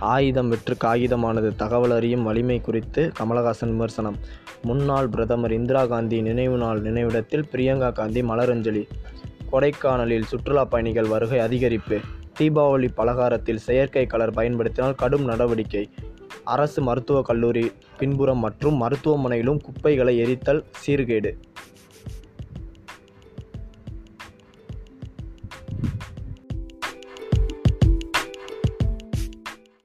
ஆயுதம் வெற்று காகிதமானது தகவல் அறியும் வலிமை குறித்து கமலஹாசன் விமர்சனம். முன்னாள் பிரதமர் இந்திரா காந்தி நினைவு நாள் நினைவிடத்தில் பிரியங்கா காந்தி மலரஞ்சலி. கொடைக்கானலில் சுற்றுலா பயணிகள் வருகை அதிகரிப்பு. தீபாவளி பலகாரத்தில் செயற்கை கலர் பயன்படுத்தினால் கடும் நடவடிக்கை. அரசு மருத்துவக் கல்லூரி பின்புறம் மற்றும் மருத்துவமனையிலும் குப்பைகளை எரித்தல் சீர்கேடு.